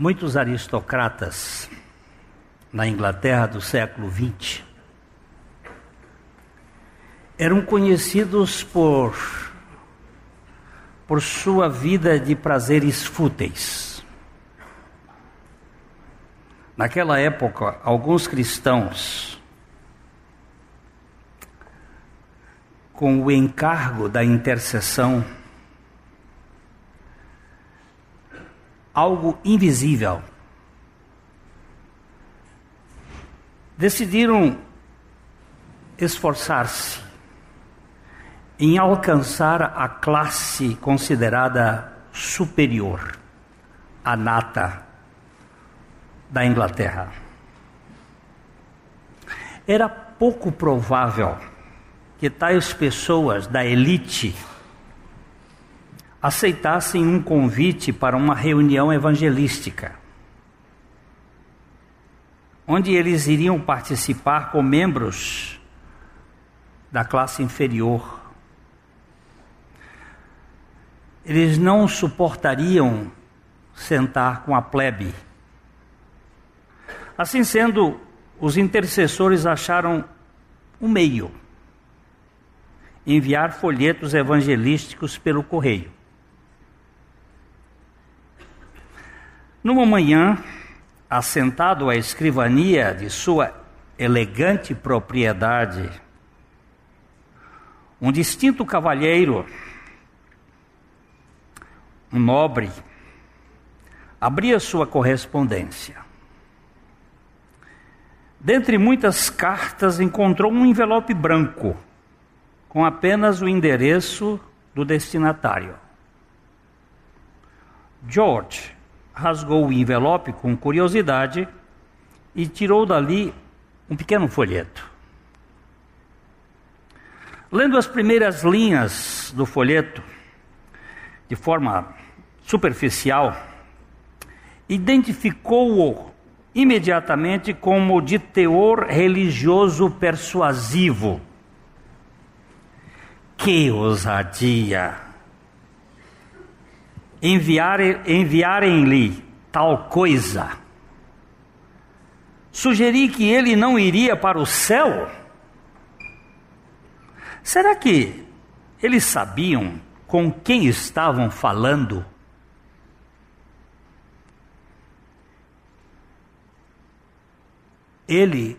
Muitos aristocratas na Inglaterra do século XX eram conhecidos por por sua vida de prazeres fúteis. Naquela época, alguns cristãos com o encargo da intercessão algo invisível. Decidiram esforçar-se em alcançar a classe considerada superior, a nata da Inglaterra. Era pouco provável que tais pessoas da elite aceitassem um convite para uma reunião evangelística, onde eles iriam participar com membros da classe inferior. Eles não suportariam sentar com a plebe. Assim sendo, os intercessores acharam um meio enviar folhetos evangelísticos pelo correio. Numa manhã, assentado à escrivania de sua elegante propriedade, um distinto cavalheiro, um nobre, abria sua correspondência. Dentre muitas cartas, encontrou um envelope branco com apenas o endereço do destinatário. George rasgou o envelope com curiosidade e tirou dali um pequeno folheto. Lendo as primeiras linhas do folheto, de forma superficial, identificou-o imediatamente como de teor religioso persuasivo. Que ousadia! Enviarem-lhe tal coisa, sugeri que ele não iria para o céu? Será que eles sabiam com quem estavam falando? Ele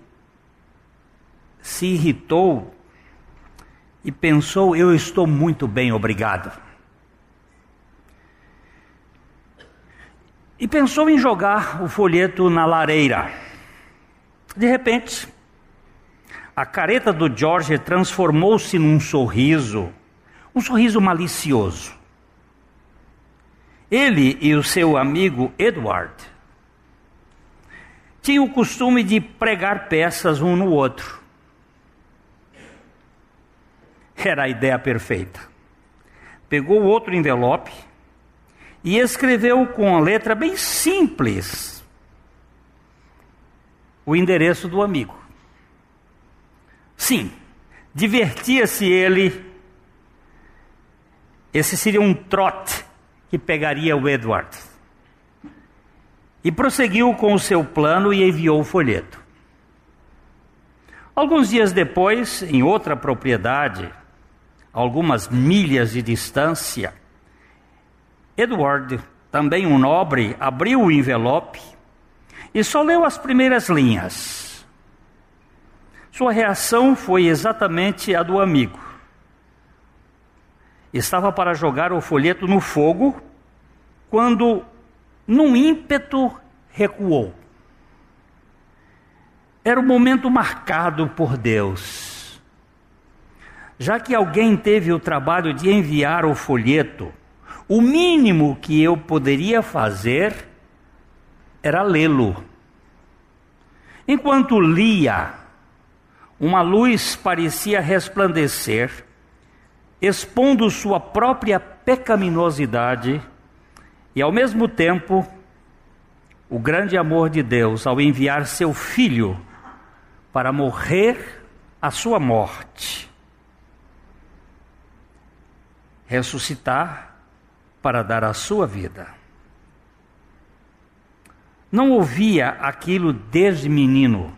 se irritou e pensou: Eu estou muito bem, obrigado. E pensou em jogar o folheto na lareira. De repente, a careta do George transformou-se num sorriso, um sorriso malicioso. Ele e o seu amigo Edward tinham o costume de pregar peças um no outro. Era a ideia perfeita. Pegou outro envelope e escreveu com letra bem simples o endereço do amigo. Sim, divertia-se ele. Esse seria um trote que pegaria o Edward. E prosseguiu com o seu plano e enviou o folheto. Alguns dias depois, em outra propriedade, algumas milhas de distância, Edward, também um nobre, abriu o envelope e só leu as primeiras linhas. Sua reação foi exatamente a do amigo. Estava para jogar o folheto no fogo quando, num ímpeto, recuou. Era o momento marcado por Deus. Já que alguém teve o trabalho de enviar o folheto, o mínimo que eu poderia fazer era lê-lo. Enquanto lia, uma luz parecia resplandecer, expondo sua própria pecaminosidade e, ao mesmo tempo, o grande amor de Deus ao enviar seu filho para morrer a sua morte, ressuscitar para dar a sua vida. não ouvia aquilo desde menino.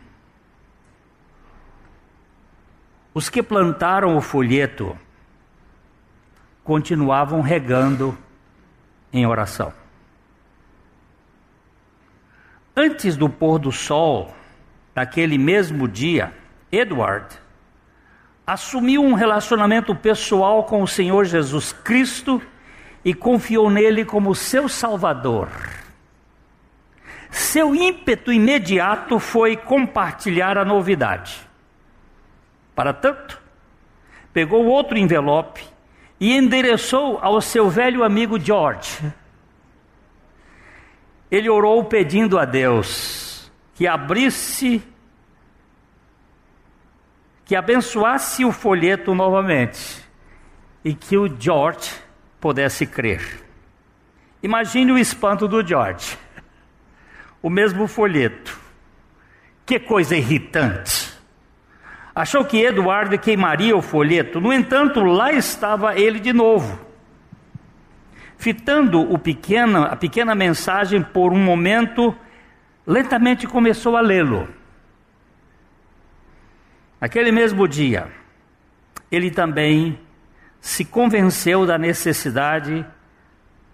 Os que plantaram o folheto continuavam regando em oração. Antes do pôr do sol, daquele mesmo dia, Edward assumiu um relacionamento pessoal com o Senhor Jesus Cristo e confiou nele como seu Salvador. Seu ímpeto imediato foi compartilhar a novidade. Para tanto, pegou outro envelope e endereçou ao seu velho amigo George. Ele orou pedindo a Deus que abrisse, que abençoasse o folheto novamente e que o George pudesse crer. Imagine o espanto do George. O mesmo folheto. Que coisa irritante. Achou que Eduardo queimaria o folheto, no entanto, lá estava ele de novo. Fitando o pequeno, a pequena mensagem por um momento, lentamente começou a lê-lo. Aquele mesmo dia, ele também se convenceu da necessidade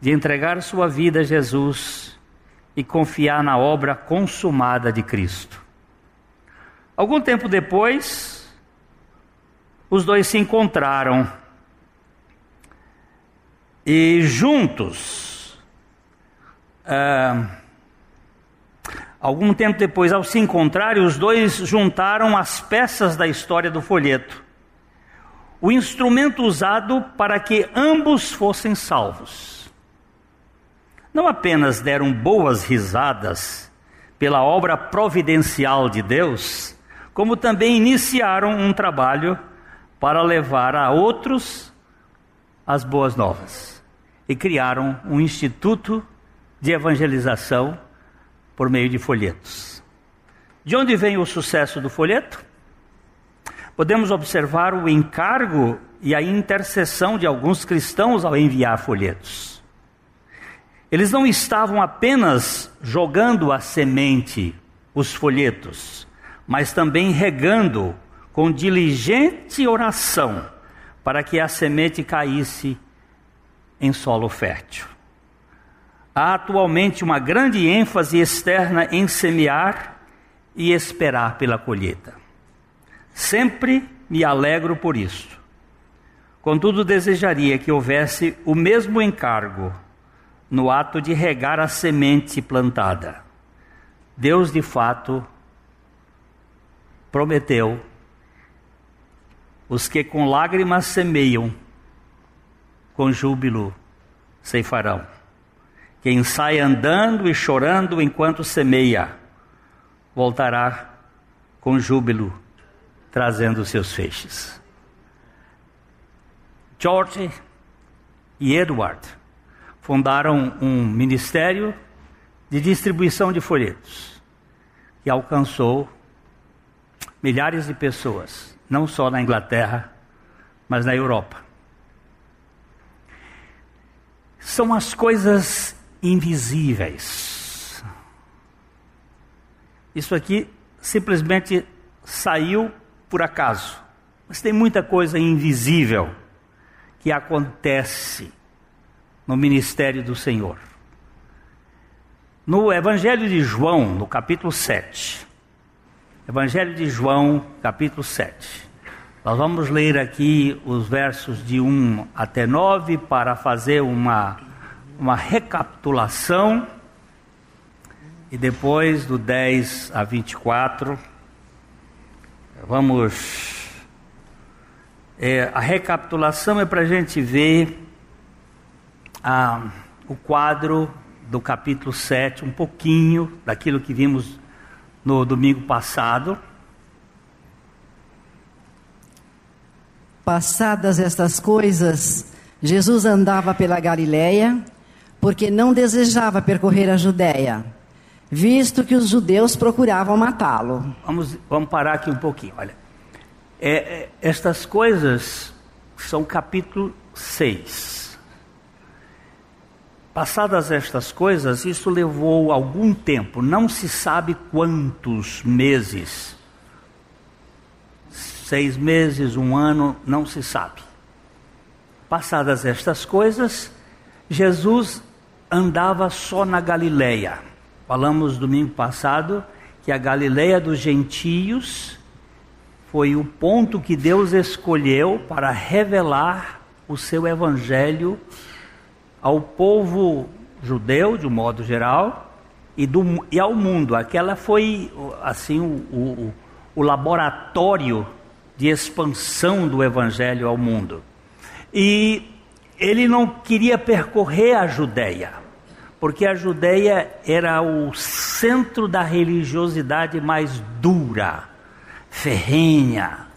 de entregar sua vida a Jesus e confiar na obra consumada de Cristo. Algum tempo depois, os dois se encontraram e juntos, ah, algum tempo depois, ao se encontrarem, os dois juntaram as peças da história do folheto o instrumento usado para que ambos fossem salvos. Não apenas deram boas risadas pela obra providencial de Deus, como também iniciaram um trabalho para levar a outros as boas novas e criaram um instituto de evangelização por meio de folhetos. De onde vem o sucesso do folheto? Podemos observar o encargo e a intercessão de alguns cristãos ao enviar folhetos. Eles não estavam apenas jogando a semente, os folhetos, mas também regando com diligente oração para que a semente caísse em solo fértil. Há atualmente uma grande ênfase externa em semear e esperar pela colheita. Sempre me alegro por isso. Contudo, desejaria que houvesse o mesmo encargo no ato de regar a semente plantada. Deus, de fato, prometeu: os que com lágrimas semeiam, com júbilo ceifarão. Quem sai andando e chorando enquanto semeia, voltará com júbilo trazendo seus feixes. George e Edward fundaram um ministério de distribuição de folhetos que alcançou milhares de pessoas, não só na Inglaterra, mas na Europa. São as coisas invisíveis. Isso aqui simplesmente saiu por acaso. Mas tem muita coisa invisível que acontece no ministério do Senhor. No Evangelho de João, no capítulo 7. Evangelho de João, capítulo 7. Nós vamos ler aqui os versos de 1 até 9 para fazer uma, uma recapitulação. E depois do 10 a 24 Vamos. É, a recapitulação é para a gente ver ah, o quadro do capítulo 7, um pouquinho daquilo que vimos no domingo passado. Passadas estas coisas, Jesus andava pela Galiléia, porque não desejava percorrer a Judéia visto que os judeus procuravam matá-lo. Vamos, vamos parar aqui um pouquinho. Olha, é, é, estas coisas são capítulo 6. Passadas estas coisas, isso levou algum tempo, não se sabe quantos meses. Seis meses, um ano, não se sabe. Passadas estas coisas, Jesus andava só na Galileia. Falamos domingo passado que a Galileia dos gentios foi o ponto que Deus escolheu para revelar o seu evangelho ao povo judeu, de um modo geral, e, do, e ao mundo. Aquela foi assim o, o, o laboratório de expansão do evangelho ao mundo. E ele não queria percorrer a Judéia, porque a Judéia era o centro da religiosidade mais dura, ferrenha,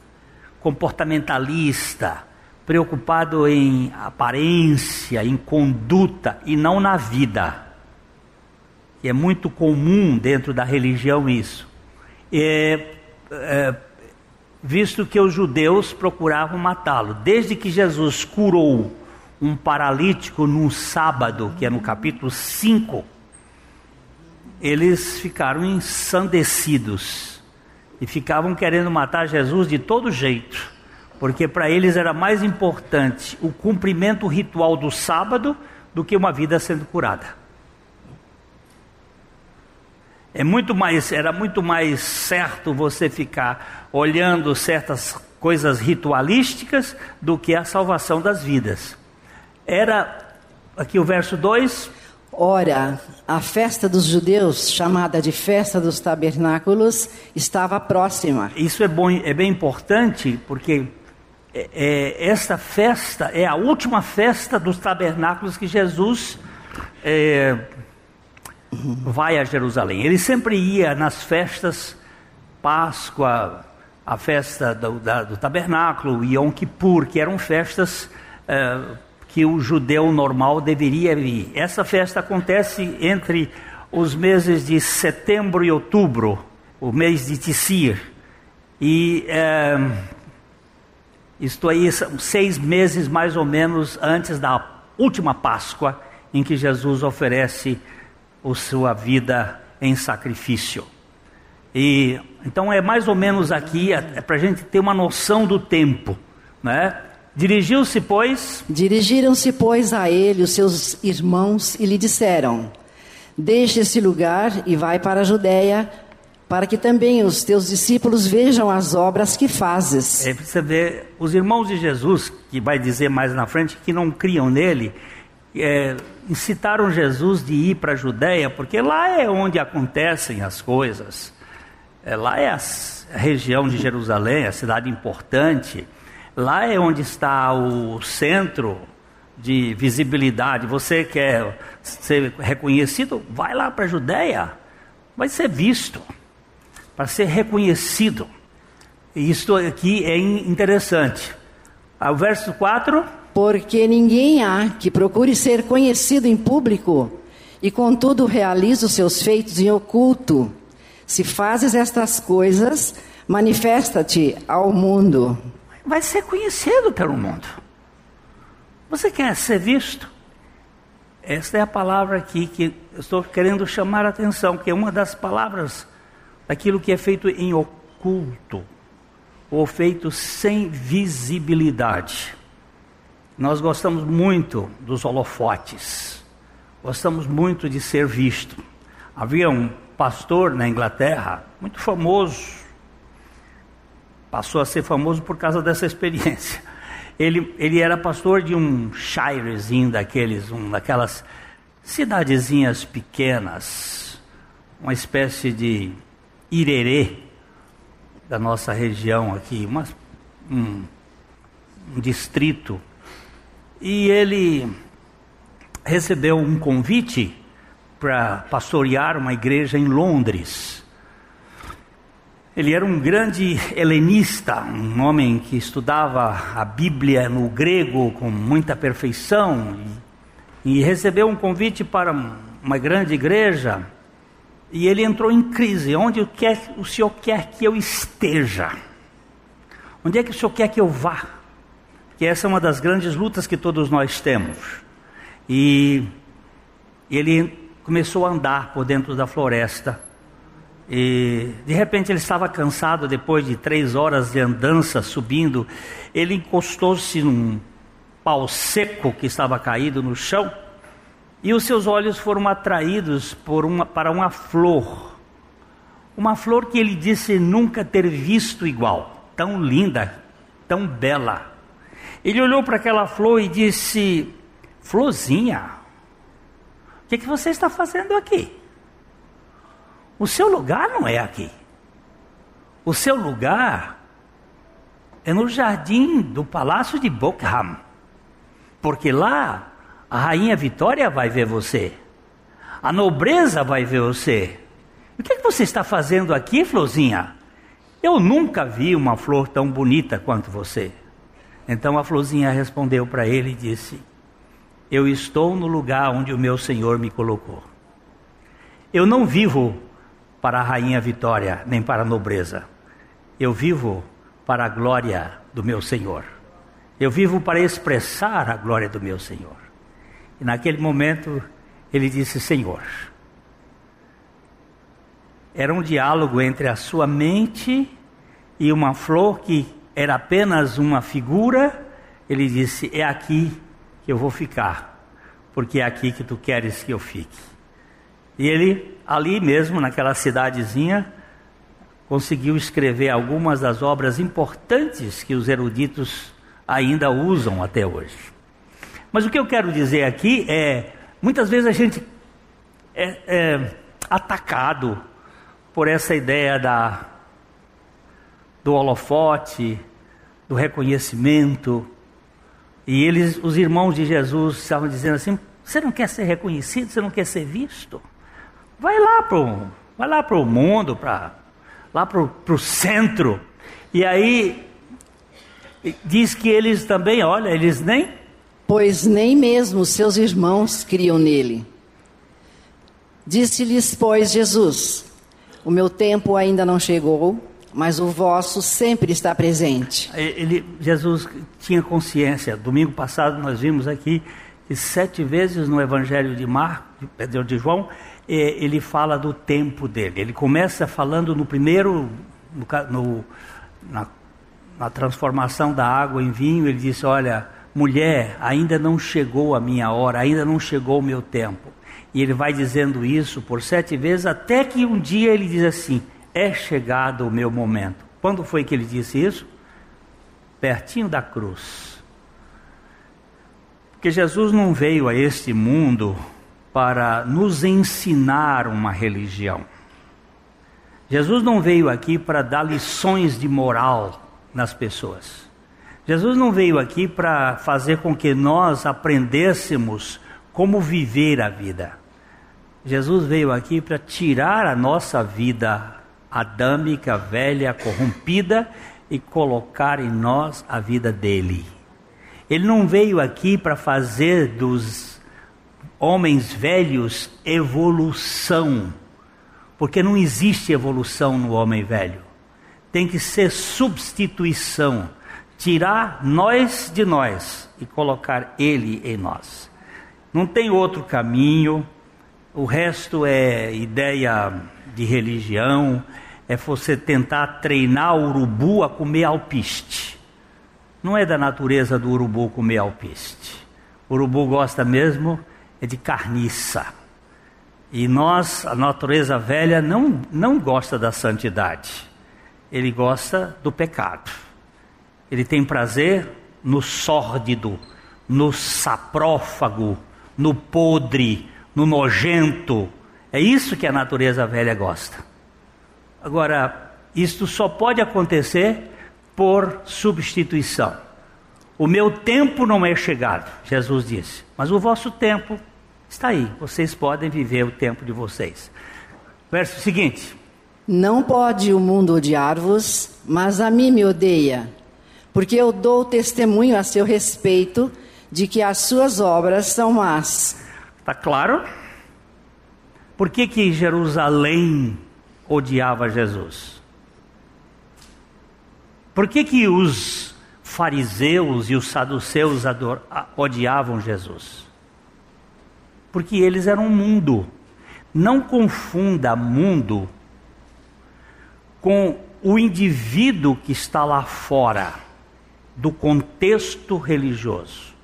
comportamentalista, preocupado em aparência, em conduta e não na vida. E é muito comum dentro da religião isso. É, é, visto que os judeus procuravam matá-lo. Desde que Jesus curou um paralítico num sábado, que é no capítulo 5, eles ficaram ensandecidos e ficavam querendo matar Jesus de todo jeito, porque para eles era mais importante o cumprimento ritual do sábado do que uma vida sendo curada. É muito mais, era muito mais certo você ficar olhando certas coisas ritualísticas do que a salvação das vidas. Era aqui o verso 2. Ora, a festa dos judeus, chamada de festa dos tabernáculos, estava próxima. Isso é, bom, é bem importante porque é, é, esta festa é a última festa dos tabernáculos que Jesus é, vai a Jerusalém. Ele sempre ia nas festas, Páscoa, a festa do, da, do tabernáculo, Yom Kippur, que eram festas é, que o judeu normal deveria ir. Essa festa acontece entre os meses de setembro e outubro, o mês de Tissir. E é, isto aí são seis meses mais ou menos antes da última Páscoa, em que Jesus oferece a sua vida em sacrifício. E então é mais ou menos aqui, é, é para a gente ter uma noção do tempo, né? Dirigiu-se, pois. Dirigiram-se, pois, a ele os seus irmãos e lhe disseram: Deixe esse lugar e vai para a Judéia, para que também os teus discípulos vejam as obras que fazes. É, você vê, os irmãos de Jesus, que vai dizer mais na frente, que não criam nele, é, incitaram Jesus de ir para a Judéia, porque lá é onde acontecem as coisas. É, lá é a região de Jerusalém, a cidade importante. Lá é onde está o centro de visibilidade. Você quer ser reconhecido? Vai lá para a Judéia. Vai ser visto. Para ser reconhecido. E isso aqui é interessante. Ah, o verso 4. Porque ninguém há que procure ser conhecido em público e, contudo, realize os seus feitos em oculto. Se fazes estas coisas, manifesta-te ao mundo. Vai ser conhecido pelo mundo. Você quer ser visto? Esta é a palavra aqui que estou querendo chamar a atenção, que é uma das palavras daquilo que é feito em oculto, ou feito sem visibilidade. Nós gostamos muito dos holofotes, gostamos muito de ser visto. Havia um pastor na Inglaterra, muito famoso, passou a ser famoso por causa dessa experiência. Ele, ele era pastor de um shirezinho daqueles, um, daquelas cidadezinhas pequenas, uma espécie de irerê da nossa região aqui, uma, um, um distrito e ele recebeu um convite para pastorear uma igreja em Londres. Ele era um grande helenista, um homem que estudava a Bíblia no grego com muita perfeição e, recebeu um convite para uma grande igreja e ele entrou em crise. Onde quer, o senhor quer que eu esteja? Onde é que o senhor quer que eu vá? que essa é uma das grandes lutas que todos nós temos. E ele começou a andar por dentro da floresta. E de repente ele estava cansado depois de três horas de andança subindo. Ele encostou-se num pau seco que estava caído no chão e os seus olhos foram atraídos uma, para uma flor. Uma flor que ele disse nunca ter visto igual, tão linda, tão bela. Ele olhou para aquela flor e disse: Florzinha, o que, que você está fazendo aqui? O seu lugar não é aqui. O seu lugar é no jardim do palácio de Buckingham. Porque lá a rainha Vitória vai ver você. A nobreza vai ver você. O que, é que você está fazendo aqui, florzinha? Eu nunca vi uma flor tão bonita quanto você. Então a florzinha respondeu para ele e disse: Eu estou no lugar onde o meu Senhor me colocou. Eu não vivo para a rainha Vitória, nem para a nobreza. Eu vivo para a glória do meu Senhor. Eu vivo para expressar a glória do meu Senhor. E naquele momento ele disse: Senhor. Era um diálogo entre a sua mente e uma flor que era apenas uma figura. Ele disse: É aqui que eu vou ficar, porque é aqui que tu queres que eu fique. E ele, ali mesmo, naquela cidadezinha, conseguiu escrever algumas das obras importantes que os eruditos ainda usam até hoje. Mas o que eu quero dizer aqui é: muitas vezes a gente é, é atacado por essa ideia da, do holofote, do reconhecimento. E eles, os irmãos de Jesus, estavam dizendo assim: você não quer ser reconhecido, você não quer ser visto? Vai lá pro, vai lá pro mundo, para lá pro, pro centro. E aí diz que eles também, olha, eles nem pois nem mesmo seus irmãos criam nele. Disse-lhes, pois, Jesus: O meu tempo ainda não chegou, mas o vosso sempre está presente. Ele, Jesus tinha consciência. Domingo passado nós vimos aqui que sete vezes no Evangelho de Mar, de João, ele fala do tempo dele. Ele começa falando no primeiro, no, na, na transformação da água em vinho, ele diz: Olha, mulher, ainda não chegou a minha hora, ainda não chegou o meu tempo. E ele vai dizendo isso por sete vezes, até que um dia ele diz assim: É chegado o meu momento. Quando foi que ele disse isso? Pertinho da cruz. Porque Jesus não veio a este mundo para nos ensinar uma religião. Jesus não veio aqui para dar lições de moral nas pessoas. Jesus não veio aqui para fazer com que nós aprendêssemos como viver a vida. Jesus veio aqui para tirar a nossa vida adâmica, velha, corrompida e colocar em nós a vida dele. Ele não veio aqui para fazer dos homens velhos, evolução. Porque não existe evolução no homem velho. Tem que ser substituição. Tirar nós de nós e colocar ele em nós. Não tem outro caminho. O resto é ideia de religião, é você tentar treinar o urubu a comer alpiste. Não é da natureza do urubu comer alpiste. O urubu gosta mesmo é de carniça. E nós, a natureza velha, não, não gosta da santidade. Ele gosta do pecado. Ele tem prazer no sórdido, no saprófago, no podre, no nojento. É isso que a natureza velha gosta. Agora, isto só pode acontecer por substituição. O meu tempo não é chegado, Jesus disse, mas o vosso tempo Está aí, vocês podem viver o tempo de vocês. Verso seguinte: Não pode o mundo odiar-vos, mas a mim me odeia, porque eu dou testemunho a seu respeito de que as suas obras são más. Está claro? Por que, que Jerusalém odiava Jesus? Por que, que os fariseus e os saduceus odiavam Jesus? Porque eles eram mundo. Não confunda mundo com o indivíduo que está lá fora do contexto religioso.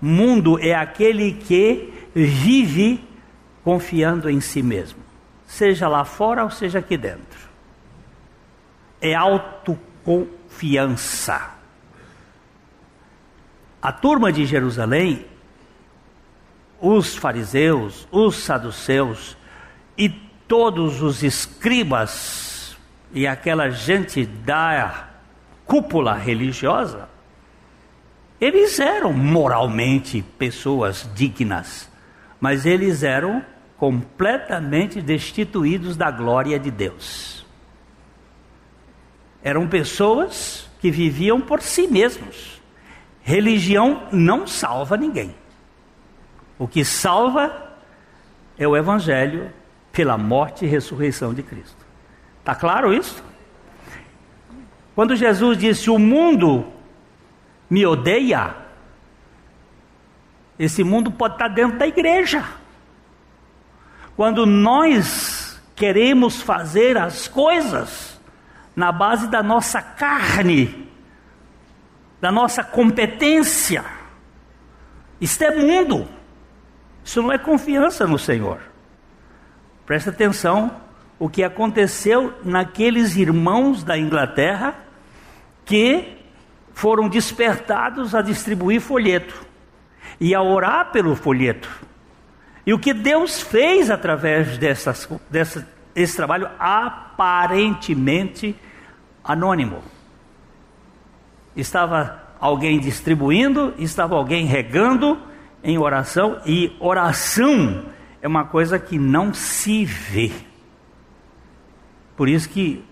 Mundo é aquele que vive confiando em si mesmo, seja lá fora ou seja aqui dentro. É autoconfiança. A turma de Jerusalém, os fariseus, os saduceus e todos os escribas e aquela gente da cúpula religiosa, eles eram moralmente pessoas dignas, mas eles eram completamente destituídos da glória de Deus. Eram pessoas que viviam por si mesmos. Religião não salva ninguém. O que salva é o Evangelho pela morte e ressurreição de Cristo. Está claro isso? Quando Jesus disse: O mundo me odeia, esse mundo pode estar dentro da igreja. Quando nós queremos fazer as coisas na base da nossa carne, da nossa competência, isto é mundo, isso não é confiança no Senhor. Presta atenção o que aconteceu naqueles irmãos da Inglaterra que foram despertados a distribuir folheto e a orar pelo folheto. E o que Deus fez através dessas, dessa, desse trabalho aparentemente anônimo. Estava alguém distribuindo, estava alguém regando em oração, e oração é uma coisa que não se vê. Por isso que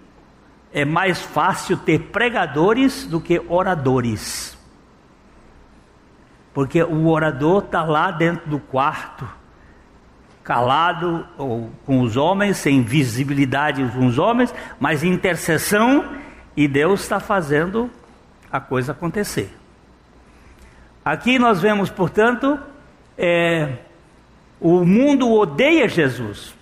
é mais fácil ter pregadores do que oradores. Porque o orador está lá dentro do quarto, calado ou com os homens, sem visibilidade com os homens, mas intercessão, e Deus está fazendo a coisa acontecer. Aqui nós vemos, portanto, é, o mundo odeia Jesus,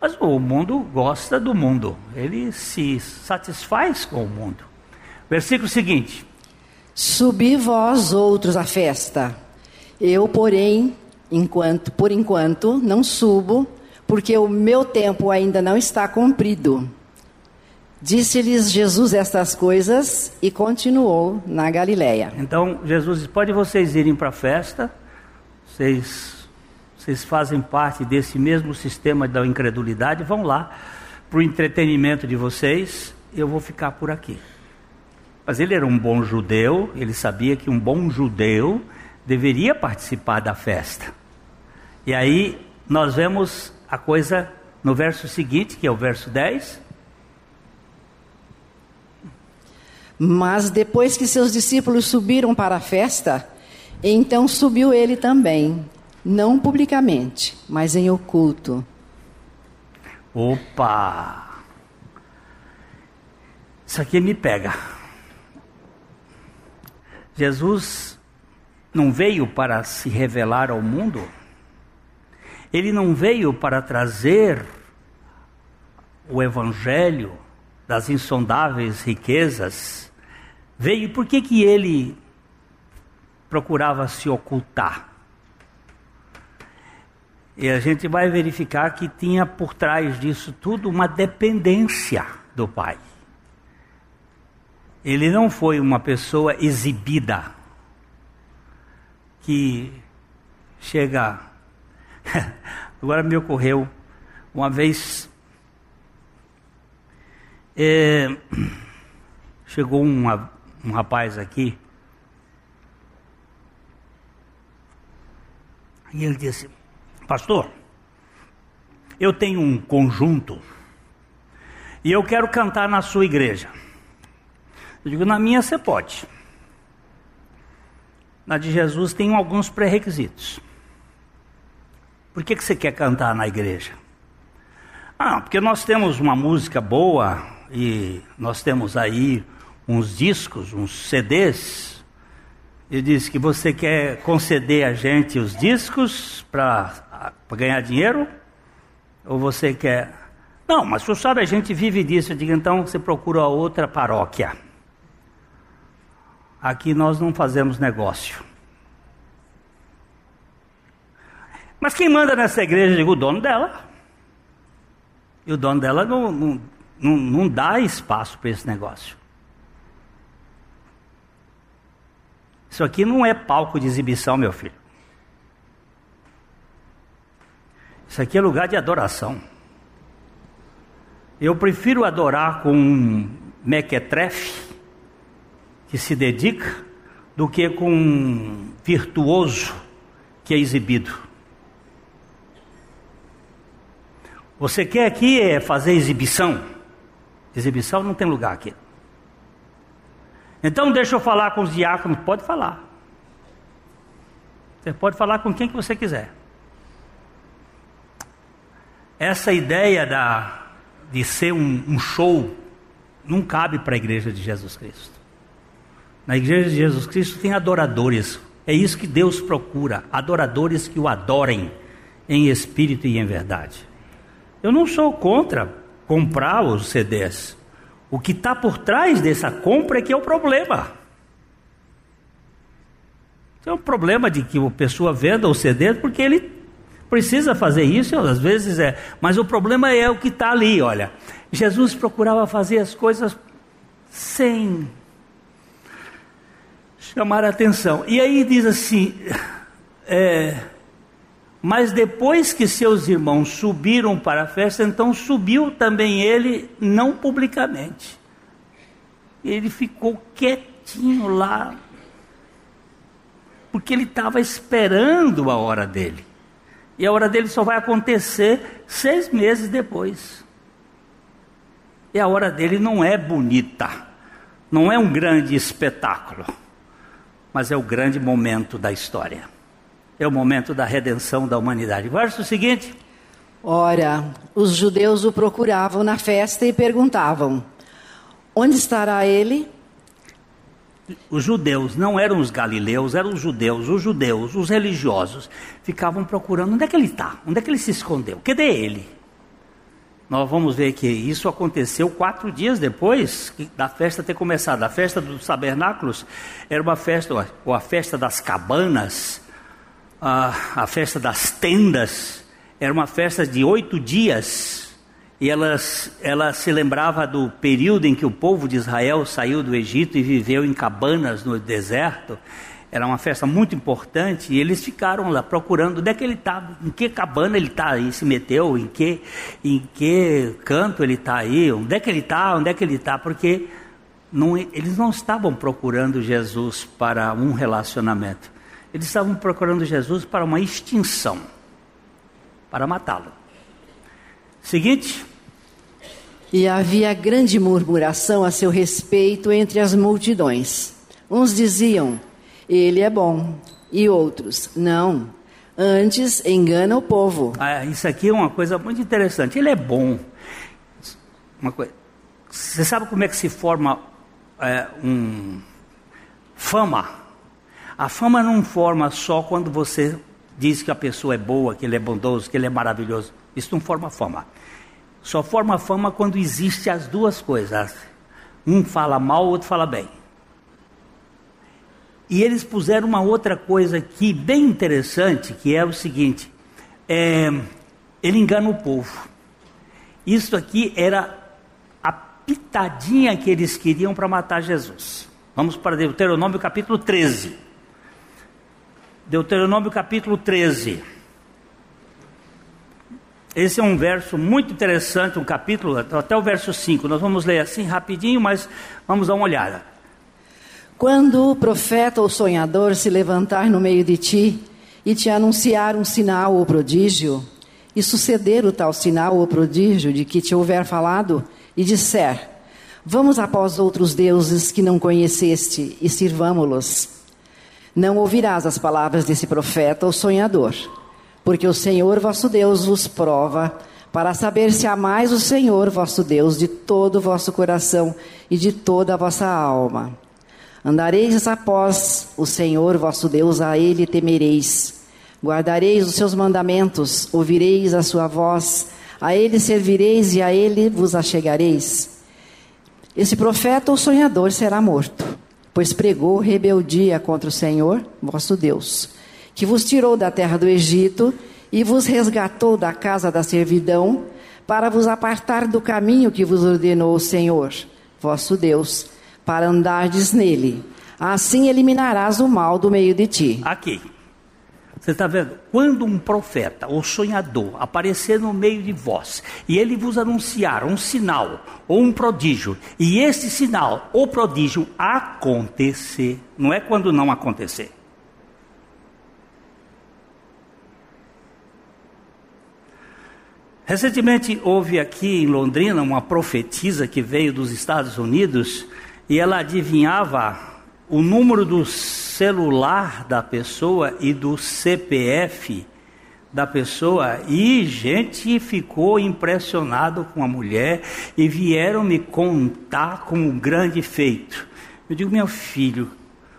mas o mundo gosta do mundo, ele se satisfaz com o mundo. Versículo seguinte: Subi vós outros à festa, eu, porém, enquanto, por enquanto, não subo, porque o meu tempo ainda não está cumprido. Disse-lhes Jesus estas coisas e continuou na Galiléia. Então Jesus disse: Pode vocês irem para a festa, vocês vocês fazem parte desse mesmo sistema da incredulidade, vão lá para o entretenimento de vocês, eu vou ficar por aqui. Mas ele era um bom judeu, ele sabia que um bom judeu deveria participar da festa. E aí nós vemos a coisa no verso seguinte, que é o verso 10. Mas depois que seus discípulos subiram para a festa, então subiu ele também não publicamente, mas em oculto. Opa! Isso aqui me pega. Jesus não veio para se revelar ao mundo, ele não veio para trazer o evangelho das insondáveis riquezas. Veio por que que ele procurava se ocultar? E a gente vai verificar que tinha por trás disso tudo uma dependência do pai. Ele não foi uma pessoa exibida que chega. Agora me ocorreu uma vez. É, chegou um, um rapaz aqui e ele disse: Pastor, eu tenho um conjunto e eu quero cantar na sua igreja. Eu digo, na minha você pode. Na de Jesus tem alguns pré-requisitos. Por que, que você quer cantar na igreja? Ah, porque nós temos uma música boa e nós temos aí uns discos, uns CDs Eu disse que você quer conceder a gente os discos para ganhar dinheiro? Ou você quer. Não, mas o sabe, a gente vive disso. Eu digo, então você procura outra paróquia. Aqui nós não fazemos negócio. Mas quem manda nessa igreja? Eu digo, o dono dela. E o dono dela não, não, não, não dá espaço para esse negócio. Isso aqui não é palco de exibição, meu filho. Isso aqui é lugar de adoração. Eu prefiro adorar com um mequetrefe que se dedica do que com um virtuoso que é exibido. Você quer aqui é fazer exibição? Exibição não tem lugar aqui. Então deixa eu falar com os diáconos. Pode falar. Você pode falar com quem que você quiser. Essa ideia da, de ser um, um show não cabe para a igreja de Jesus Cristo. Na igreja de Jesus Cristo tem adoradores. É isso que Deus procura: adoradores que o adorem em espírito e em verdade. Eu não sou contra comprar os CDs. O que está por trás dessa compra é que é o problema. É um problema de que a pessoa venda o CD porque ele precisa fazer isso, às vezes é. Mas o problema é o que está ali, olha. Jesus procurava fazer as coisas sem chamar a atenção. E aí diz assim: é, mas depois que seus irmãos subiram para a festa, então subiu também ele, não publicamente. Ele ficou quietinho lá, porque ele estava esperando a hora dele. E a hora dele só vai acontecer seis meses depois. E a hora dele não é bonita, não é um grande espetáculo, mas é o grande momento da história é o momento da redenção da humanidade. Verso seguinte. Ora, os judeus o procuravam na festa e perguntavam: Onde estará ele? Os judeus não eram os galileus, eram os judeus, os judeus, os religiosos, ficavam procurando onde é que ele está, onde é que ele se escondeu, cadê ele? Nós vamos ver que isso aconteceu quatro dias depois da festa ter começado. A festa dos tabernáculos era uma festa, ou a festa das cabanas, a, a festa das tendas era uma festa de oito dias e elas, ela se lembrava do período em que o povo de Israel saiu do Egito e viveu em cabanas no deserto. Era uma festa muito importante e eles ficaram lá procurando onde é que ele estava, em que cabana ele está aí, se meteu, em que, em que canto ele está aí, onde é que ele está, onde é que ele está, porque não, eles não estavam procurando Jesus para um relacionamento. Eles estavam procurando Jesus para uma extinção, para matá-lo. Seguinte. E havia grande murmuração a seu respeito entre as multidões. Uns diziam: Ele é bom, e outros: Não, antes engana o povo. Ah, isso aqui é uma coisa muito interessante. Ele é bom. Uma coisa. Você sabe como é que se forma é, um fama? A fama não forma só quando você diz que a pessoa é boa, que ele é bondoso, que ele é maravilhoso. Isso não forma fama. Só forma fama quando existe as duas coisas. Um fala mal, o outro fala bem. E eles puseram uma outra coisa aqui bem interessante, que é o seguinte: é, ele engana o povo. Isso aqui era a pitadinha que eles queriam para matar Jesus. Vamos para Deuteronômio capítulo 13. Deuteronômio capítulo 13. Esse é um verso muito interessante, um capítulo, até o verso 5. Nós vamos ler assim rapidinho, mas vamos dar uma olhada. Quando o profeta ou sonhador se levantar no meio de ti e te anunciar um sinal ou prodígio, e suceder o tal sinal ou prodígio de que te houver falado, e disser: Vamos após outros deuses que não conheceste e sirvamo-los. Não ouvirás as palavras desse profeta ou sonhador, porque o Senhor vosso Deus vos prova para saber se amais o Senhor vosso Deus de todo o vosso coração e de toda a vossa alma. Andareis após o Senhor vosso Deus, a ele temereis. Guardareis os seus mandamentos, ouvireis a sua voz, a ele servireis e a ele vos achegareis. Esse profeta ou sonhador será morto, pois pregou rebeldia contra o Senhor vosso Deus, que vos tirou da terra do Egito e vos resgatou da casa da servidão, para vos apartar do caminho que vos ordenou o Senhor vosso Deus para andardes nele. Assim eliminarás o mal do meio de ti. Aqui. Você está vendo? Quando um profeta ou sonhador aparecer no meio de vós e ele vos anunciar um sinal ou um prodígio, e esse sinal ou prodígio acontecer, não é quando não acontecer. Recentemente houve aqui em Londrina uma profetisa que veio dos Estados Unidos e ela adivinhava o número do celular da pessoa e do CPF da pessoa e gente ficou impressionado com a mulher e vieram me contar com um grande feito. Eu digo, meu filho,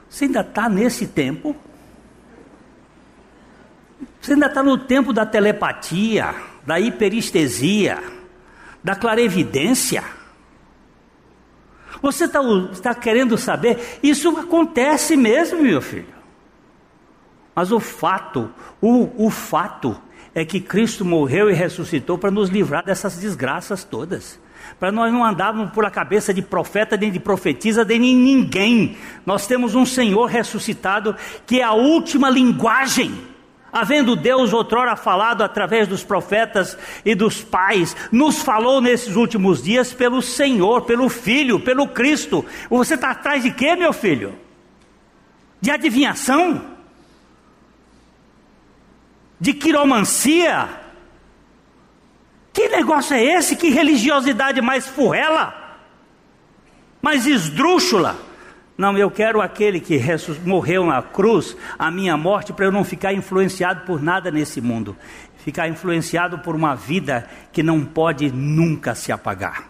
você ainda está nesse tempo? Você ainda está no tempo da telepatia, da hiperestesia, da clarevidência? Você está tá querendo saber? Isso acontece mesmo, meu filho. Mas o fato, o, o fato é que Cristo morreu e ressuscitou para nos livrar dessas desgraças todas. Para nós não andarmos por a cabeça de profeta, nem de profetisa, nem de ninguém. Nós temos um Senhor ressuscitado que é a última linguagem havendo Deus outrora falado através dos profetas e dos pais, nos falou nesses últimos dias pelo Senhor, pelo Filho, pelo Cristo. Você está atrás de quê, meu filho? De adivinhação? De quiromancia? Que negócio é esse? Que religiosidade mais furrela? Mais esdrúxula? Não, eu quero aquele que morreu na cruz, a minha morte, para eu não ficar influenciado por nada nesse mundo. Ficar influenciado por uma vida que não pode nunca se apagar.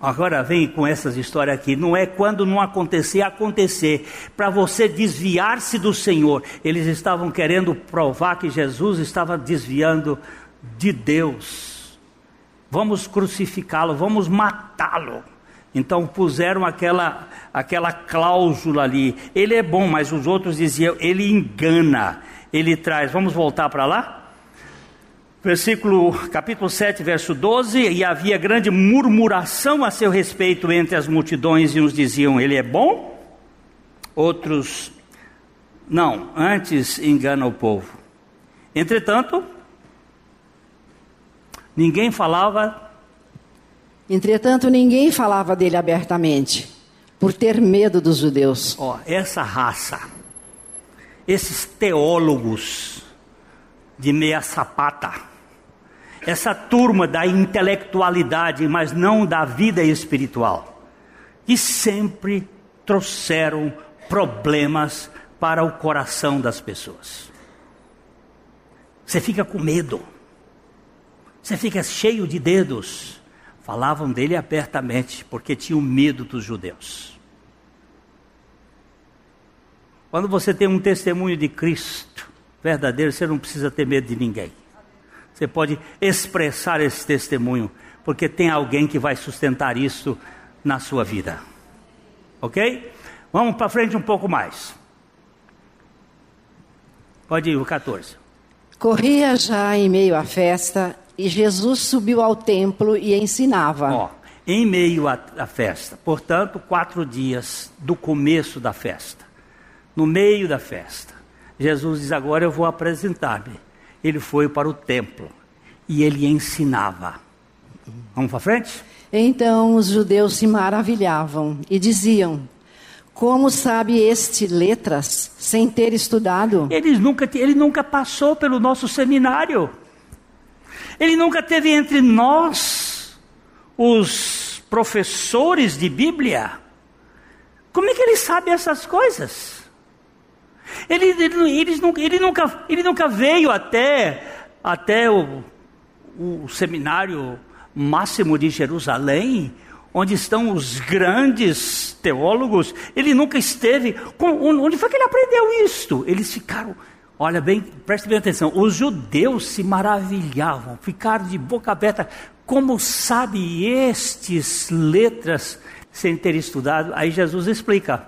Agora vem com essas histórias aqui. Não é quando não acontecer, acontecer. Para você desviar-se do Senhor. Eles estavam querendo provar que Jesus estava desviando de Deus. Vamos crucificá-lo, vamos matá-lo. Então puseram aquela, aquela cláusula ali. Ele é bom, mas os outros diziam, ele engana, ele traz. Vamos voltar para lá? Versículo, capítulo 7, verso 12, e havia grande murmuração a seu respeito entre as multidões, e uns diziam, ele é bom, outros, não, antes engana o povo. Entretanto, ninguém falava Entretanto, ninguém falava dele abertamente, por ter medo dos judeus. Ó, essa raça, esses teólogos de meia sapata, essa turma da intelectualidade, mas não da vida espiritual, que sempre trouxeram problemas para o coração das pessoas. Você fica com medo, você fica cheio de dedos Falavam dele abertamente, porque tinham medo dos judeus. Quando você tem um testemunho de Cristo verdadeiro, você não precisa ter medo de ninguém. Você pode expressar esse testemunho, porque tem alguém que vai sustentar isso na sua vida. Ok? Vamos para frente um pouco mais. Pode ir, o 14. Corria já em meio à festa e Jesus subiu ao templo e ensinava. Ó, em meio à, à festa, portanto, quatro dias do começo da festa, no meio da festa, Jesus diz: Agora eu vou apresentar-me. Ele foi para o templo e ele ensinava. Vamos para frente? Então os judeus se maravilhavam e diziam: Como sabe este letras sem ter estudado? Ele nunca, ele nunca passou pelo nosso seminário. Ele nunca teve entre nós os professores de Bíblia. Como é que ele sabe essas coisas? Ele, ele, ele, ele, nunca, ele nunca veio até, até o, o seminário máximo de Jerusalém, onde estão os grandes teólogos, ele nunca esteve. onde foi que ele aprendeu isto? Eles ficaram. Olha bem, preste bem atenção. Os judeus se maravilhavam, ficaram de boca aberta. Como sabe estes letras sem ter estudado? Aí Jesus explica.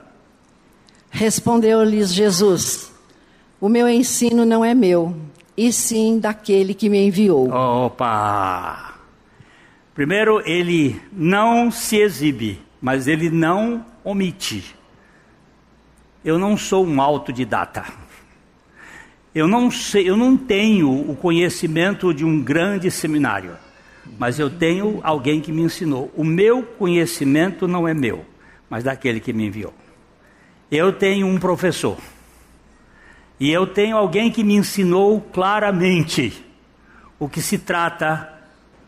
Respondeu-lhes Jesus: O meu ensino não é meu, e sim daquele que me enviou. Opa! Primeiro, ele não se exibe, mas ele não omite. Eu não sou um autodidata. Eu não sei, eu não tenho o conhecimento de um grande seminário, mas eu tenho alguém que me ensinou. O meu conhecimento não é meu, mas daquele que me enviou. Eu tenho um professor. E eu tenho alguém que me ensinou claramente o que se trata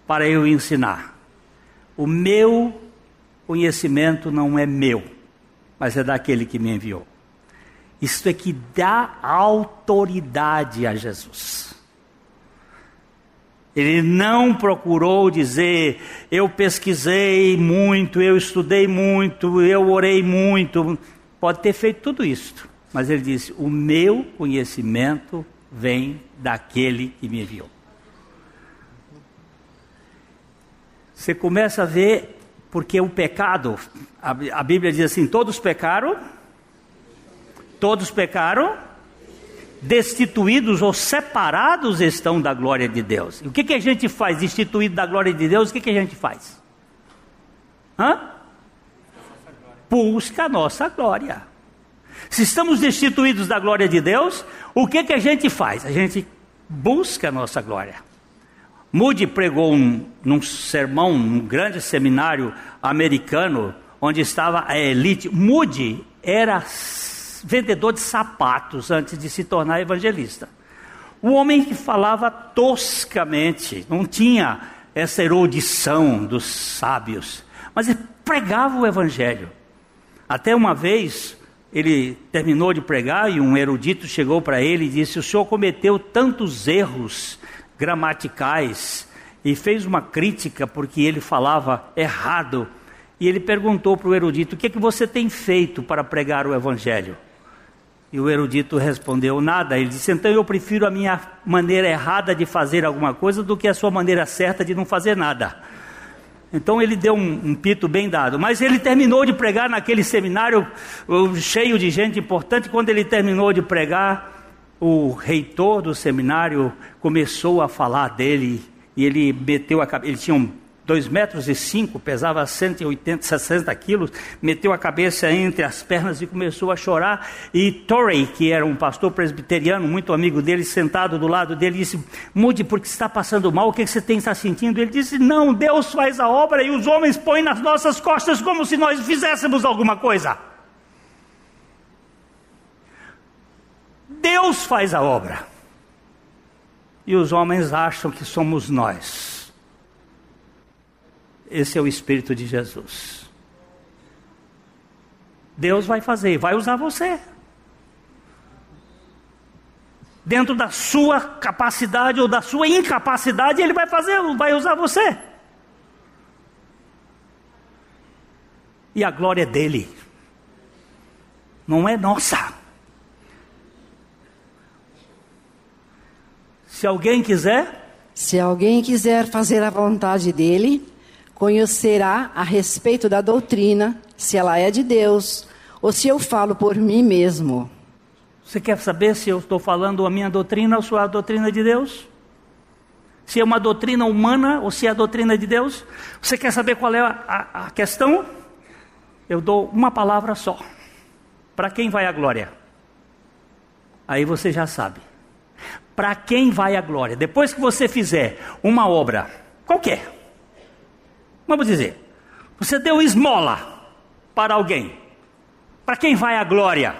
para eu ensinar. O meu conhecimento não é meu, mas é daquele que me enviou. Isto é que dá autoridade a Jesus. Ele não procurou dizer, eu pesquisei muito, eu estudei muito, eu orei muito. Pode ter feito tudo isso, mas ele disse: O meu conhecimento vem daquele que me enviou. Você começa a ver porque o pecado, a, Bíblia diz assim: todos pecaram, todos pecaram, destituídos ou separados estão da glória de Deus. O que, que a gente faz destituído da glória de Deus? O que, que a gente faz? Hã? busca a nossa glória. Se estamos destituídos da glória de Deus, o que, que a gente faz? A gente busca a nossa glória. Moody pregou um, num sermão, num grande seminário americano, onde estava a elite. Moody era vendedor de sapatos antes de se tornar evangelista. O homem que falava toscamente, não tinha essa erudição dos sábios, mas ele pregava o evangelho. Até uma vez ele terminou de pregar e um erudito chegou para ele e disse: O senhor cometeu tantos erros gramaticais e fez uma crítica porque ele falava errado. E ele perguntou para o erudito: O que é que você tem feito para pregar o evangelho? E o erudito respondeu: Nada. Ele disse: Então eu prefiro a minha maneira errada de fazer alguma coisa do que a sua maneira certa de não fazer nada. Então ele deu um, um, pito bem dado. Mas ele terminou de pregar naquele seminário cheio de gente importante. Quando ele terminou de pregar, o reitor do seminário começou a falar dele e ele meteu a cabeça. Ele tinha um dois metros e cinco, pesava 180, 60 quilos, meteu a cabeça entre as pernas e começou a chorar. E Torrey, que era um pastor presbiteriano, muito amigo dele, sentado do lado dele, disse: Mude, porque está passando mal, o que você tem está sentindo? Ele disse: Não, Deus faz a obra e os homens põem nas nossas costas como se nós fizéssemos alguma coisa. Deus faz a obra. E os homens acham que somos nós. Esse é o Espírito de Jesus. Deus vai fazer, vai usar você. Dentro da sua capacidade ou da sua incapacidade, Ele vai fazer, vai usar você. E a glória é dele, não é nossa. Se alguém quiser. Se alguém quiser fazer a vontade dele, conhecerá a respeito da doutrina, se ela é de Deus, ou se eu falo por mim mesmo. Você quer saber se eu estou falando a minha doutrina ou se é a doutrina de Deus? Se é uma doutrina humana ou se é a doutrina de Deus? Você quer saber qual é a, a, a questão? Eu dou uma palavra só. Para quem vai a glória? Aí você já sabe. Para quem vai a glória? Depois que você fizer uma obra, qualquer, Vamos dizer, você deu esmola para alguém. Para quem vai a glória?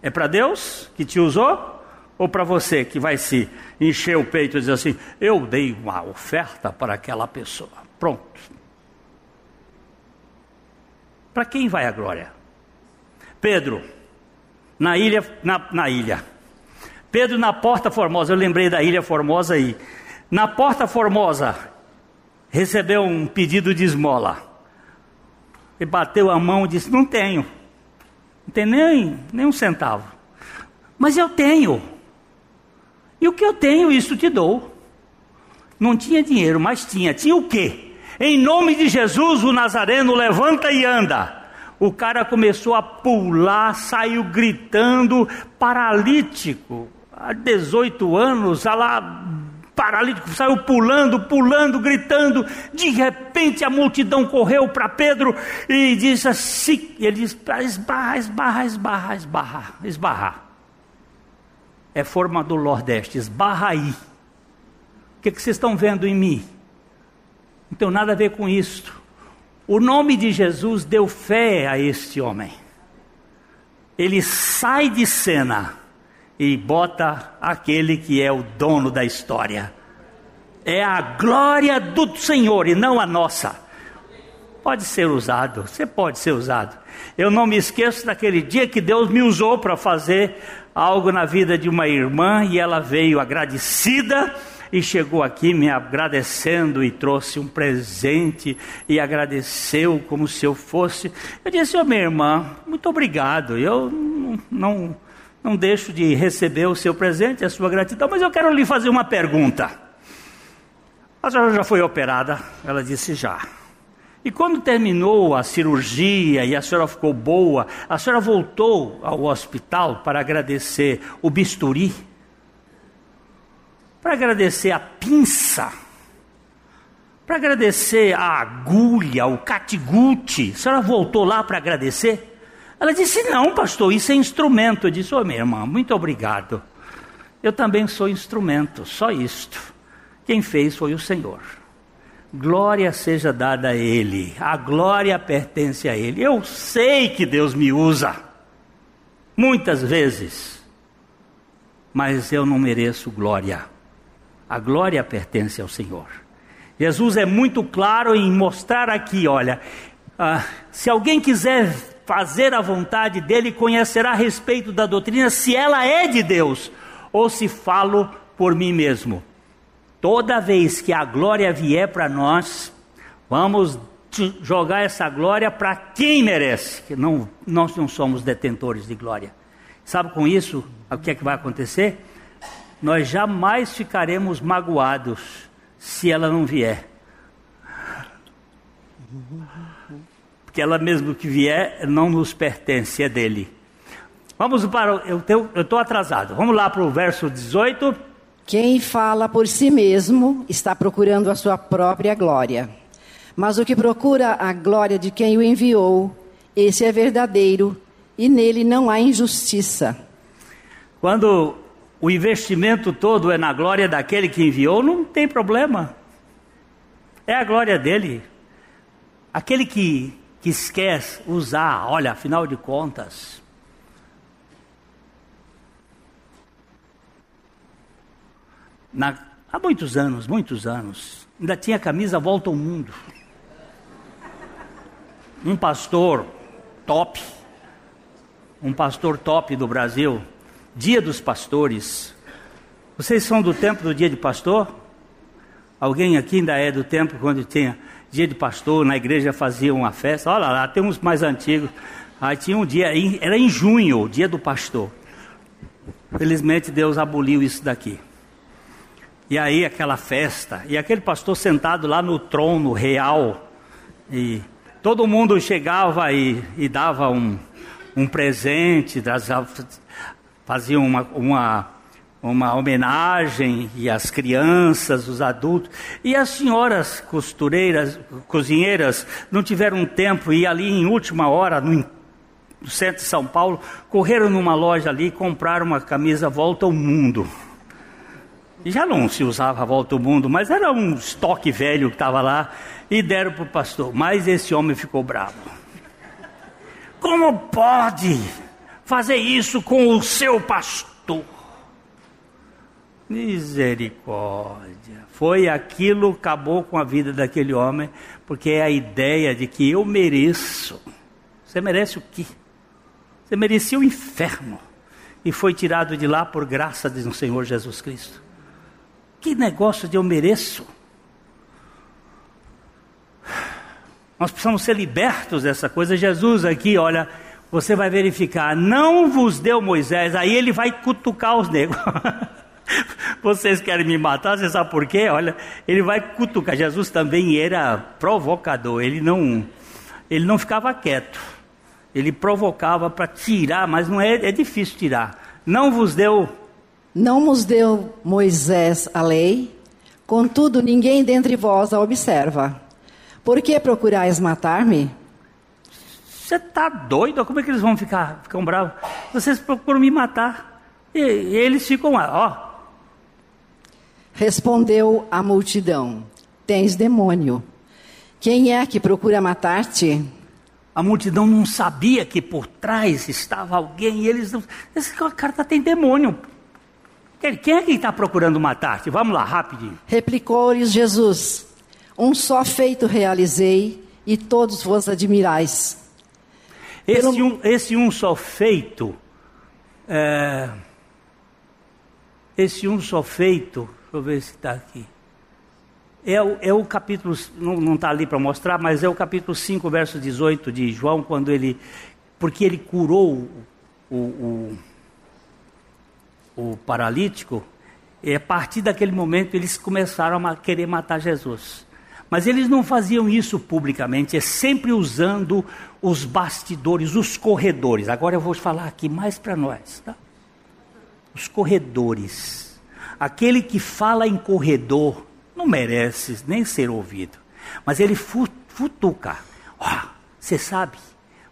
É para Deus que te usou? Ou para você que vai se encher o peito e dizer assim: eu dei uma oferta para aquela pessoa? Pronto. Para quem vai a glória? Pedro, na ilha, na, na ilha. Pedro na Porta Formosa, eu lembrei da Ilha Formosa aí. Na Porta Formosa, recebeu um pedido de esmola. Ele bateu a mão e disse: Não tenho. Não tem nem, nem um centavo. Mas eu tenho. E o que eu tenho, isso te dou. Não tinha dinheiro, mas tinha. Tinha o quê? Em nome de Jesus, o Nazareno levanta e anda. O cara começou a pular, saiu gritando, paralítico, há 18 anos, lá paralítico saiu pulando, pulando, gritando. De repente a multidão correu para Pedro e disse assim: ele disse, esbarra, esbarra, esbarra, esbarra, esbarrar. É forma do Nordeste, esbarra aí. O que, que vocês estão vendo em mim? Não tem nada a ver com isto. O nome de Jesus deu fé a este homem. Ele sai de cena e bota aquele que é o dono da história. É a glória do Senhor e não a nossa. Pode ser usado, você pode ser usado. Eu não me esqueço daquele dia que Deus me usou para fazer algo na vida de uma irmã e ela veio agradecida e chegou aqui me agradecendo e trouxe um presente e agradeceu como se eu fosse. Eu disse, ô oh, minha irmã, muito obrigado. Eu não, não não deixo de receber o seu presente, a sua gratidão, mas eu quero lhe fazer uma pergunta. A senhora já foi operada? Ela disse já. E quando terminou a cirurgia e a senhora ficou boa, a senhora voltou ao hospital para agradecer o bisturi? Para agradecer a pinça? Para agradecer a agulha, o catigute? A senhora voltou lá para agradecer? Ela disse: Não, pastor, isso é instrumento. Eu disse: Ô oh, minha irmã, muito obrigado. Eu também sou instrumento, só isto. Quem fez foi o Senhor. Glória seja dada a Ele, a glória pertence a Ele. Eu sei que Deus me usa, muitas vezes, mas eu não mereço glória. A glória pertence ao Senhor. Jesus é muito claro em mostrar aqui: olha, ah, se alguém quiser fazer a vontade dele, conhecerá a respeito da doutrina se ela é de Deus ou se falo por mim mesmo. Toda vez que a glória vier para nós, vamos jogar essa glória para quem merece, que não, nós não somos detentores de glória. Sabe com isso o que é que vai acontecer? Nós jamais ficaremos magoados se ela não vier porque ela mesmo que vier não nos pertence, é dele. Vamos para. Eu estou atrasado. Vamos lá para o verso 18. Quem fala por si mesmo está procurando a sua própria glória. Mas o que procura a glória de quem o enviou, esse é verdadeiro e nele não há injustiça. Quando o investimento todo é na glória daquele que enviou, não tem problema. É a glória dele. Aquele que que esquece usar, olha, afinal de contas, na, há muitos anos, muitos anos, ainda tinha camisa Volta ao Mundo. Um pastor top, um pastor top do Brasil, Dia dos Pastores. Vocês são do tempo do Dia de Pastor? Alguém aqui ainda é do tempo quando tinha dia de pastor, na igreja fazia uma festa. Olha lá, tem uns mais antigos. Aí tinha um dia, era em junho, o dia do pastor. Felizmente Deus aboliu isso daqui. E aí aquela festa, e aquele pastor sentado lá no trono real, e todo mundo chegava e, e dava um, um presente, fazia uma, uma uma homenagem e as crianças, os adultos e as senhoras costureiras, cozinheiras não tiveram tempo e ali em última hora no, no centro de São Paulo correram numa loja ali e compraram uma camisa Volta ao Mundo. E já não se usava Volta ao Mundo, mas era um estoque velho que estava lá e deram para o pastor. Mas esse homem ficou bravo. Como pode fazer isso com o seu pastor? Misericórdia. Foi aquilo que acabou com a vida daquele homem, porque é a ideia de que eu mereço. Você merece o quê? Você merecia o inferno e foi tirado de lá por graça do Senhor Jesus Cristo. Que negócio de eu mereço? Nós precisamos ser libertos dessa coisa. Jesus aqui, olha, você vai verificar, não vos deu Moisés, aí ele vai cutucar os negros. Vocês querem me matar, você sabe por quê? Olha, ele vai cutucar. Jesus também era provocador, ele não, ele não ficava quieto. Ele provocava para tirar, mas não é, é difícil tirar. Não vos deu. Não vos deu Moisés a lei, contudo ninguém dentre vós a observa. Por que procurais matar-me? Você está doido? Como é que eles vão ficar ficam bravos? Vocês procuram me matar. E, e eles ficam lá, ó. Respondeu a multidão: Tens demônio. Quem é que procura matar-te? A multidão não sabia que por trás estava alguém e eles não. Esse cara tá, tem demônio. Quem é que está procurando matar-te? Vamos lá, rapidinho. Replicou-lhes Jesus: um só feito realizei e todos vos admirais. Esse, Pelo... um, esse um só feito, é, esse um só feito, deixa eu ver se está aqui. É o, é o capítulo, não está ali para mostrar, mas é o capítulo 5, verso 18 de João, quando ele, porque ele curou o, o, o paralítico, e a partir daquele momento eles começaram a querer matar Jesus. Mas eles não faziam isso publicamente, é sempre usando os bastidores, os corredores. Agora eu vou falar aqui mais para nós, tá? Os corredores. Aquele que fala em corredor não merece nem ser ouvido, mas ele futuca. Ó, você sabe,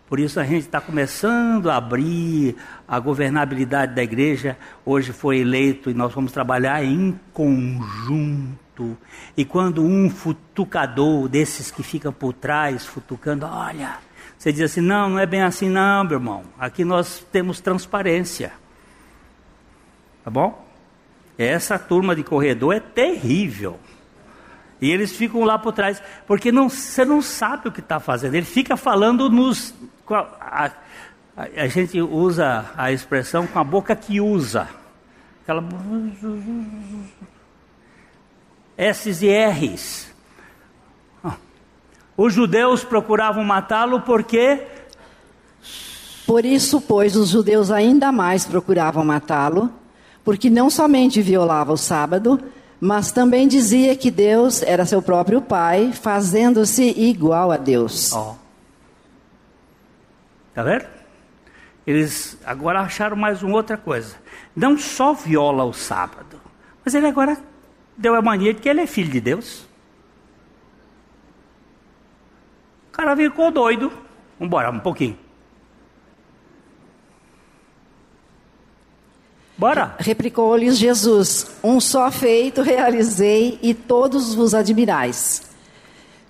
por isso a gente está começando a abrir a governabilidade da igreja. Hoje foi eleito e nós vamos trabalhar em conjunto e quando um futucador desses que fica por trás, futucando, olha, você diz assim: não, não é bem assim, não, meu irmão. Aqui nós temos transparência. Tá bom? Essa turma de corredor é terrível. E eles ficam lá por trás, porque não, você não sabe o que está fazendo. Ele fica falando nos. A, a, a, gente usa a expressão com a boca que usa. Aquela. S's e R's. Os judeus procuravam matá-lo porque. Por isso, pois, os judeus ainda mais procuravam matá-lo, porque não somente violava o sábado, mas também dizia que Deus era seu próprio Pai, fazendo-se igual a Deus. Oh. Tá vendo? Eles agora acharam mais uma outra coisa. Não só viola o sábado, mas ele agora deu a mania de que ele é filho de Deus. O cara ficou doido. Vamos embora, um pouquinho. Bora. Replicou-lhes Jesus: Um só feito realizei e todos vos admirais.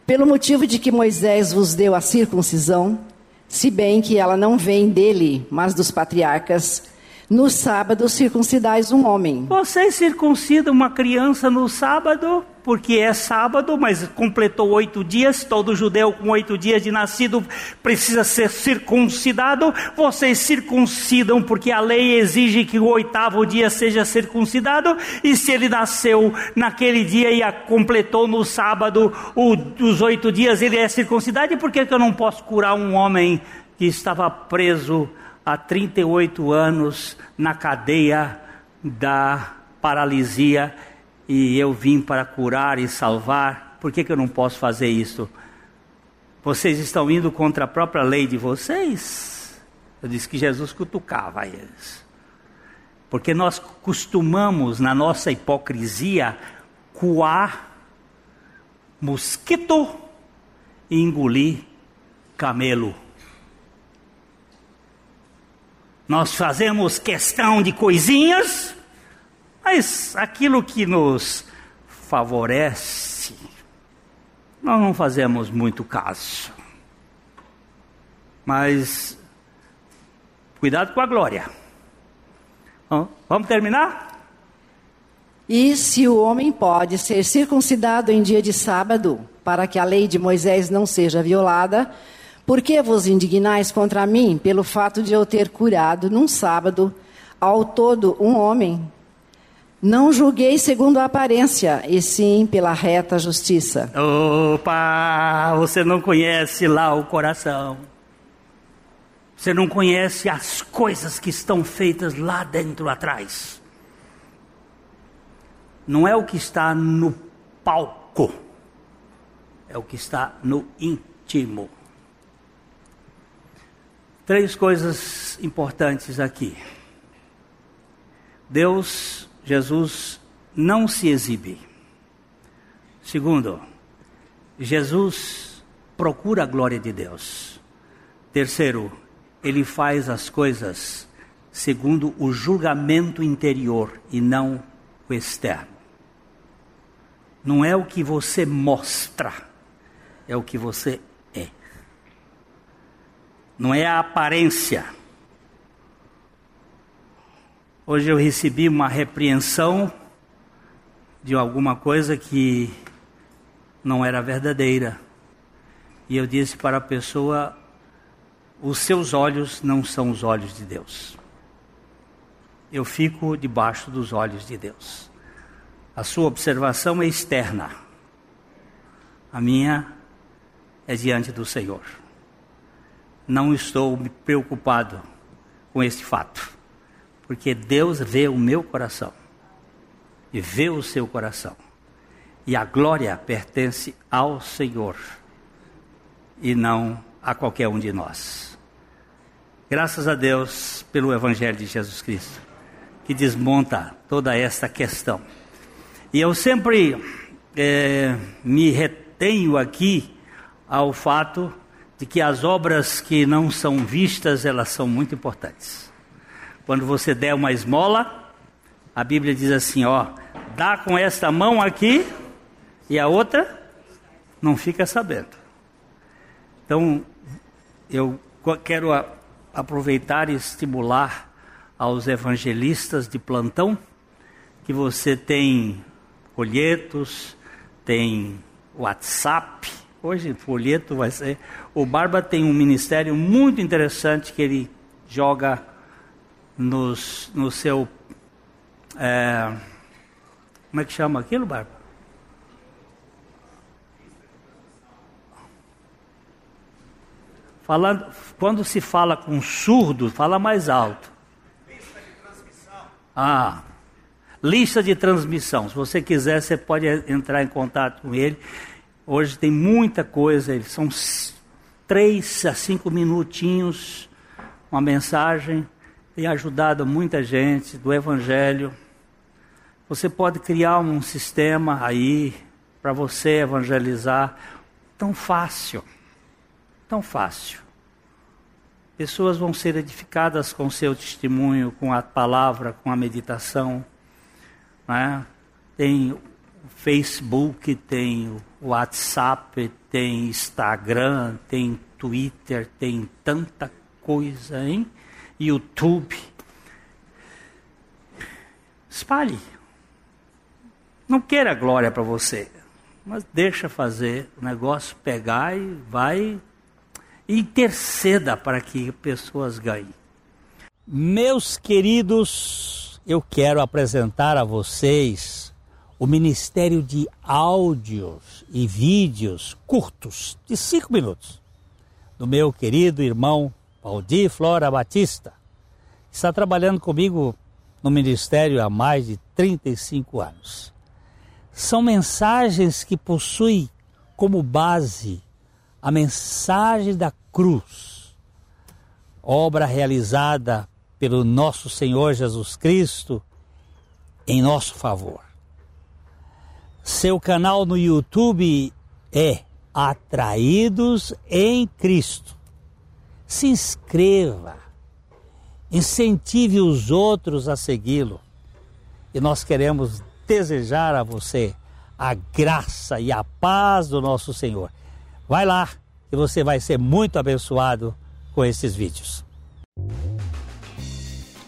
Pelo motivo de que Moisés vos deu a circuncisão, se bem que ela não vem dele, mas dos patriarcas, no sábado circuncidais um homem. Você circuncida uma criança no sábado, porque é sábado, mas completou oito dias. Todo judeu com oito dias de nascido precisa ser circuncidado. Vocês circuncidam, porque a lei exige que o oitavo dia seja circuncidado. E se ele nasceu naquele dia e completou no sábado o, os oito dias, ele é circuncidado. E por que, que eu não posso curar um homem que estava preso? Há 38 anos na cadeia da paralisia e eu vim para curar e salvar. Por que, que eu não posso fazer isso? Vocês estão indo contra a própria lei de vocês? Eu disse que Jesus cutucava eles. Porque nós costumamos, na nossa hipocrisia, coar mosquito e engolir camelo. Nós fazemos questão de coisinhas, mas aquilo que nos favorece, nós não fazemos muito caso. Mas cuidado com a glória. Vamos terminar? E se o homem pode ser circuncidado em dia de sábado, para que a lei de Moisés não seja violada, por que vos indignais contra mim pelo fato de eu ter curado num sábado ao todo um homem? Não julguei segundo a aparência, e sim pela reta justiça. Opa, você não conhece lá o coração. Você não conhece as coisas que estão feitas lá dentro atrás. Não é o que está no palco, é o que está no íntimo. Três coisas importantes aqui. Deus, Jesus, não se exibe. Segundo, Jesus procura a glória de Deus. Terceiro, ele faz as coisas segundo o julgamento interior e não o externo. Não é o que você mostra, é o que você. Não é a aparência. Hoje eu recebi uma repreensão de alguma coisa que não era verdadeira. E eu disse para a pessoa: os seus olhos não são os olhos de Deus. Eu fico debaixo dos olhos de Deus. A sua observação é externa. A minha é diante do Senhor. Não estou preocupado com este fato, porque Deus vê o meu coração e vê o seu coração. E a glória pertence ao Senhor e não a qualquer um de nós. Graças a Deus pelo Evangelho de Jesus Cristo, que desmonta toda esta questão. E eu sempre é, me retenho aqui ao fato de que as obras que não são vistas, elas são muito importantes. Quando você der uma esmola, a Bíblia diz assim, ó, dá com esta mão aqui e a outra não fica sabendo. Então, eu quero aproveitar e estimular aos evangelistas de plantão que você tem folhetos, tem WhatsApp. Hoje folheto vai ser. O Barba tem um ministério muito interessante que ele joga nos, no seu. É, como é que chama aquilo, Barba? Falando, quando se fala com surdo, fala mais alto. Lista de transmissão. Ah, lista de transmissão. Se você quiser, você pode entrar em contato com ele. Hoje tem muita coisa, são três a cinco minutinhos, uma mensagem, tem ajudado muita gente do Evangelho. Você pode criar um sistema aí para você evangelizar tão fácil. Tão fácil. Pessoas vão ser edificadas com seu testemunho, com a palavra, com a meditação. Né? Tem o Facebook, tem o WhatsApp, tem Instagram, tem Twitter, tem tanta coisa, hein? YouTube. Espalhe. Não queira glória para você, mas deixa fazer o negócio pegar e vai interceda para que pessoas ganhem. Meus queridos, eu quero apresentar a vocês o Ministério de Áudios e Vídeos curtos, de cinco minutos, do meu querido irmão Valdir Flora Batista, que está trabalhando comigo no ministério há mais de 35 anos. São mensagens que possuem como base a mensagem da cruz, obra realizada pelo nosso Senhor Jesus Cristo em nosso favor. Seu canal no YouTube é Atraídos em Cristo. Se inscreva, incentive os outros a segui-lo. E nós queremos desejar a você a graça e a paz do nosso Senhor. Vai lá e você vai ser muito abençoado com esses vídeos.